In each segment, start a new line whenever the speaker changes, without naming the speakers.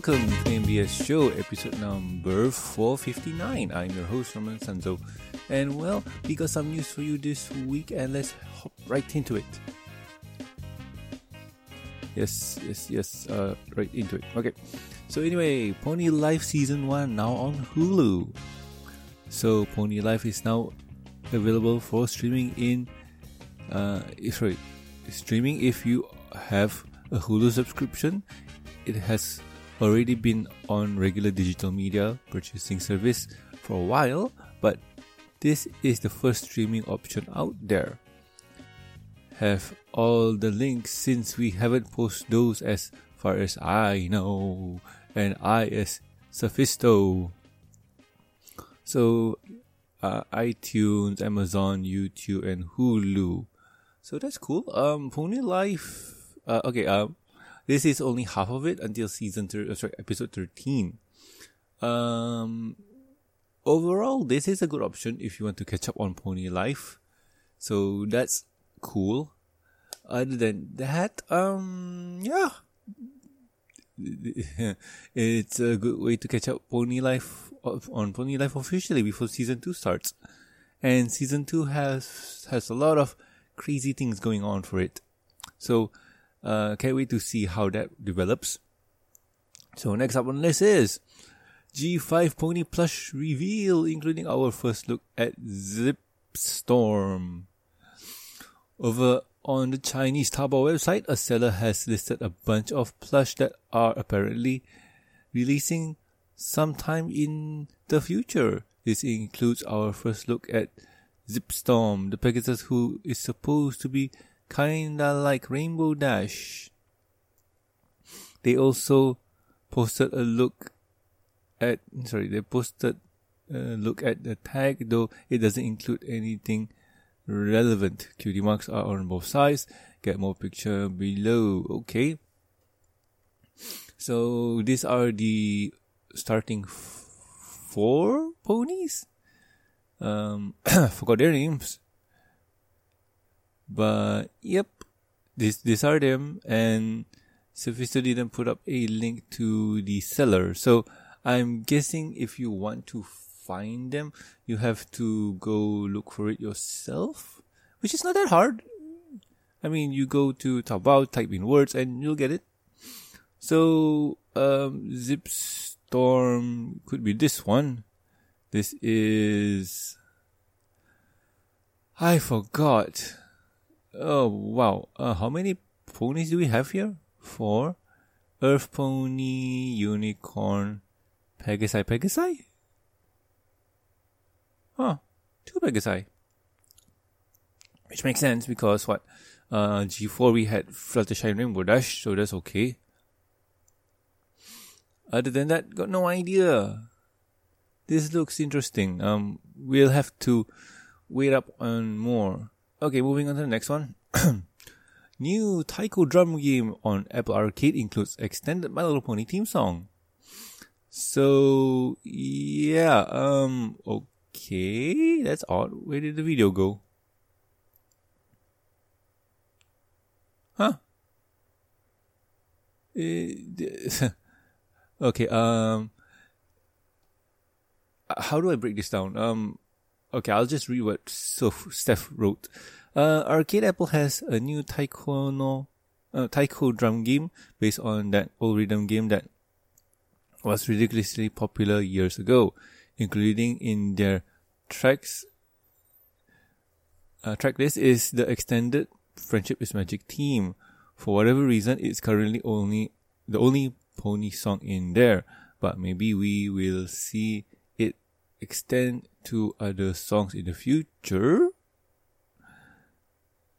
welcome to MBS Show, episode number 459. I'm your host, Norman Sanzo. And well, we got some news for you this week, and let's hop right into it. Yes, yes, yes, uh, right into it. Okay, so anyway, Pony Life Season 1 now on Hulu. So, Pony Life is now available for streaming in, uh, sorry, streaming if you have a Hulu subscription. It has already been on regular digital media purchasing service for a while, but this is the first streaming option out there. Have all the links since we haven't posted those as far as I know, and I as Sethisto. So, uh, iTunes, Amazon, YouTube, and Hulu. So that's cool. Um, Pony Life. Uh, okay. Um, this is only half of it until season thir- uh, sorry, episode 13. Um, overall, this is a good option if you want to catch up on Pony Life. So that's cool. Other than that, um, yeah, it's a good way to catch up Pony Life on Pony Life officially before season two starts. And season two has has a lot of crazy things going on for it. So uh, can't wait to see how that develops. So next up on the list is G5 Pony Plush reveal, including our first look at Zipstorm. Over on the Chinese Taobao website, a seller has listed a bunch of plush that are apparently releasing sometime in the future. This includes our first look at Zipp Storm, the Pegasus who is supposed to be kinda like Rainbow Dash. They also posted a look at sorry, they posted a look at the tag, though it doesn't include anything relevant. Cutie marks are on both sides. Get more picture below. Okay. So these are the starting f- four ponies. Um, forgot their names. But yep, this these are them, and Sethisto didn't put up a link to the seller. So I'm guessing if you want to find them, you have to go look for it yourself, which is not that hard. I mean, you go to Taobao, type in words, and you'll get it. So, um, Zipp Storm could be this one. This is. I forgot. Oh, wow. Uh, how many ponies do we have here? Four. Earth Pony, Unicorn, Pegasi, Pegasi? Huh. Two Pegasi. Which makes sense because what? Uh, G4 we had Fluttershy Rainbow Dash, so that's okay. Other than that, got no idea. This looks interesting. Um, we'll have to wait up on more. Okay, moving on to the next one. New Taiko drum game on Apple Arcade includes extended My Little Pony theme song. So yeah, um, okay, that's odd. Where did the video go? Huh? okay, um, how do I break this down? Um, okay, I'll just read what Steph wrote. Uh, Arcade Apple has a new Taiko no, uh, Taiko drum game based on that old rhythm game that was ridiculously popular years ago, including in their tracks. Uh, track list is the extended Friendship is Magic theme. For whatever reason, it's currently only the only pony song in there, but maybe we will see extend to other songs in the future.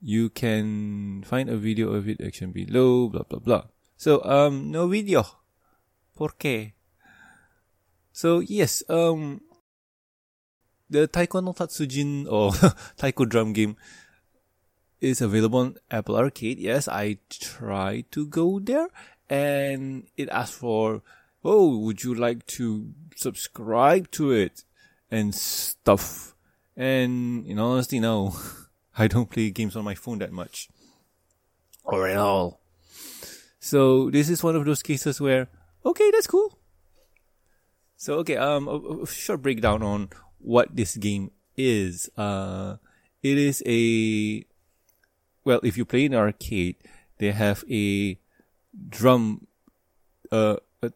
You can find a video of it action below, blah blah blah. So um no video. ¿Por qué? So yes, um the Taiko no Tatsujin or Taiko drum game is available on Apple Arcade. Yes, I tried to go there and it asked for, oh, would you like to subscribe to it and stuff? And in honesty, no. I don't play games on my phone that much. Or at all. So this is one of those cases where okay, that's cool. So okay, um, a, a short breakdown on what this game is. Uh, it is a well, if you play in arcade, they have a drum, uh, a,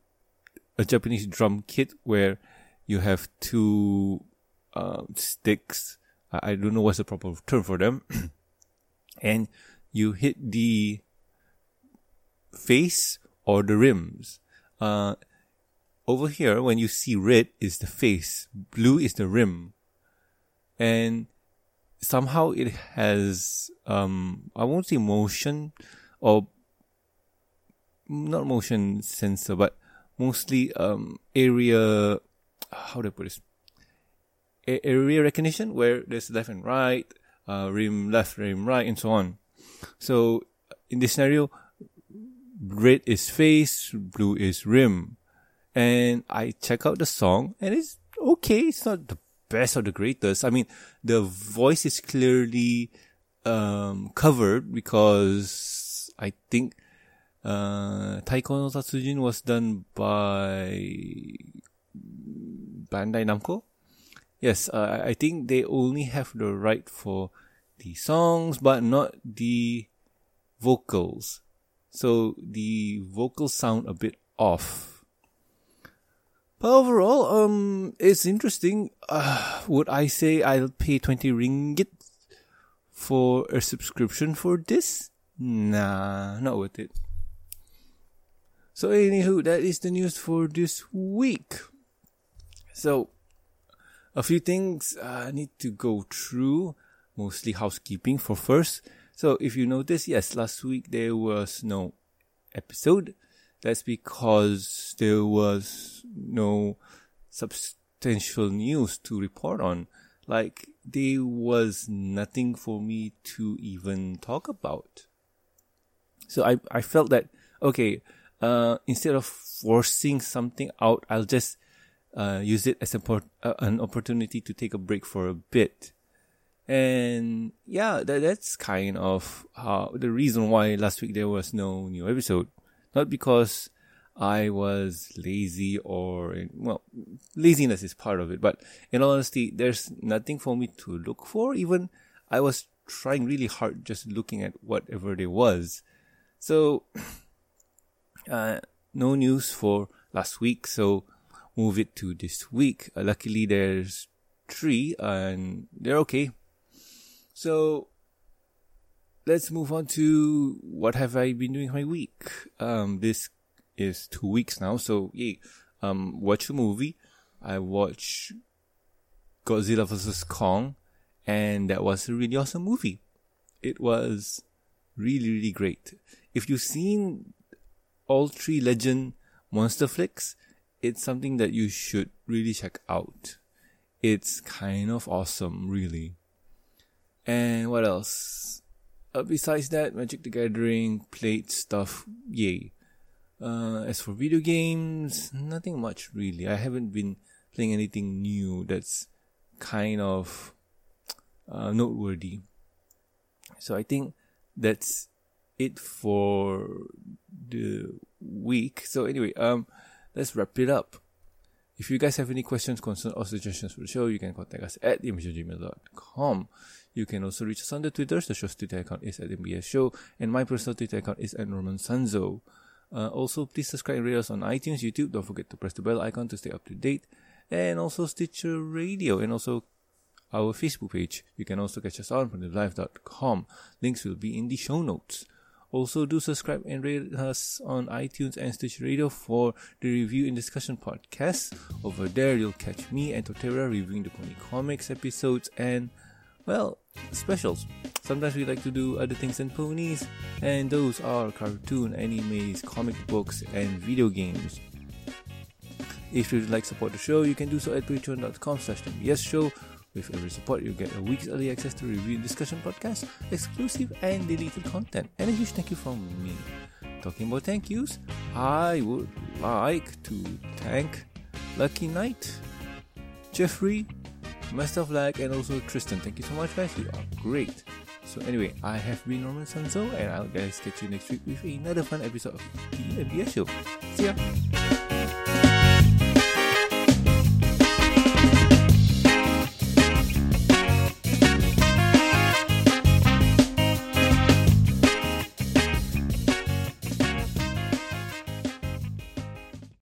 a Japanese drum kit where you have two uh, sticks. I, I don't know what's the proper term for them, and you hit the face or the rims. Uh, over here, when you see red is the face, blue is the rim, and somehow it has um I won't say motion or not motion sensor, but mostly um area how do I put this? A- area recognition where there's left and right, uh, rim left, rim right, and so on. So in this scenario, red is face, blue is rim. And I check out the song and it's okay. It's not the best or the greatest. I mean, the voice is clearly, um, covered because I think, uh, Taiko no Tatsujin was done by Bandai Namco. Yes, uh, I think they only have the right for the songs, but not the vocals. So the vocals sound a bit off. But overall, um, it's interesting. Uh, would I say I'll pay 20 ringgit for a subscription for this? Nah, not worth it. So anywho, that is the news for this week. So, a few things I need to go through, mostly housekeeping for first. So if you notice, yes, last week there was no episode. That's because there was no substantial news to report on. Like, there was nothing for me to even talk about. So I, I felt that, okay, uh, instead of forcing something out, I'll just, uh, use it as a, uh, an opportunity to take a break for a bit. And yeah, that, that's kind of how the reason why last week there was no new episode. Not because I was lazy or, well, laziness is part of it, but in honesty, there's nothing for me to look for. Even I was trying really hard just looking at whatever there was. So, uh, no news for last week, so move it to this week. Uh, luckily, there's three, and they're okay. So let's move on to what have I been doing my week. Um, this is two weeks now, so yay. Um, watch a movie. I watched Godzilla vs Kong, and that was a really awesome movie. It was really really great. If you've seen all three Legend monster flicks, it's something that you should really check out. It's kind of awesome, really. And what else? Uh, besides that, Magic the Gathering, played stuff, yay. Uh, as for video games, nothing much really. I haven't been playing anything new that's kind of uh, noteworthy. So I think that's it for the week. So anyway, um, let's wrap it up. If you guys have any questions, concerns, or suggestions for the show, you can contact us at imagegmail.com. You can also reach us on the Twitter. The show's Twitter account is at MBS Show, and my personal Twitter account is at Norman Sanzo. Uh, also, please subscribe and rate us on iTunes, YouTube. Don't forget to press the bell icon to stay up to date. And also Stitcher Radio, and also our Facebook page. You can also catch us on from live.com. Links will be in the show notes. Also, do subscribe and rate us on iTunes and Stitcher Radio for the review and discussion podcast. Over there, you'll catch me and Totera reviewing the Pony Comics episodes and well, specials. Sometimes we like to do other things than ponies, and those are cartoon, animes, comic books, and video games. If you'd like to support the show, you can do so at patreon.com slash show. With every support, you get a week's early access to review and discussion podcasts, exclusive and deleted content, and a huge thank you from me. Talking about thank yous, I would like to thank Lucky Knight, Jeffrey, Master like and also Tristan. Thank you so much guys, you are great. So anyway, I have been Norman Sanzo and I'll guys catch you next week with another fun episode of the MBS show. See ya!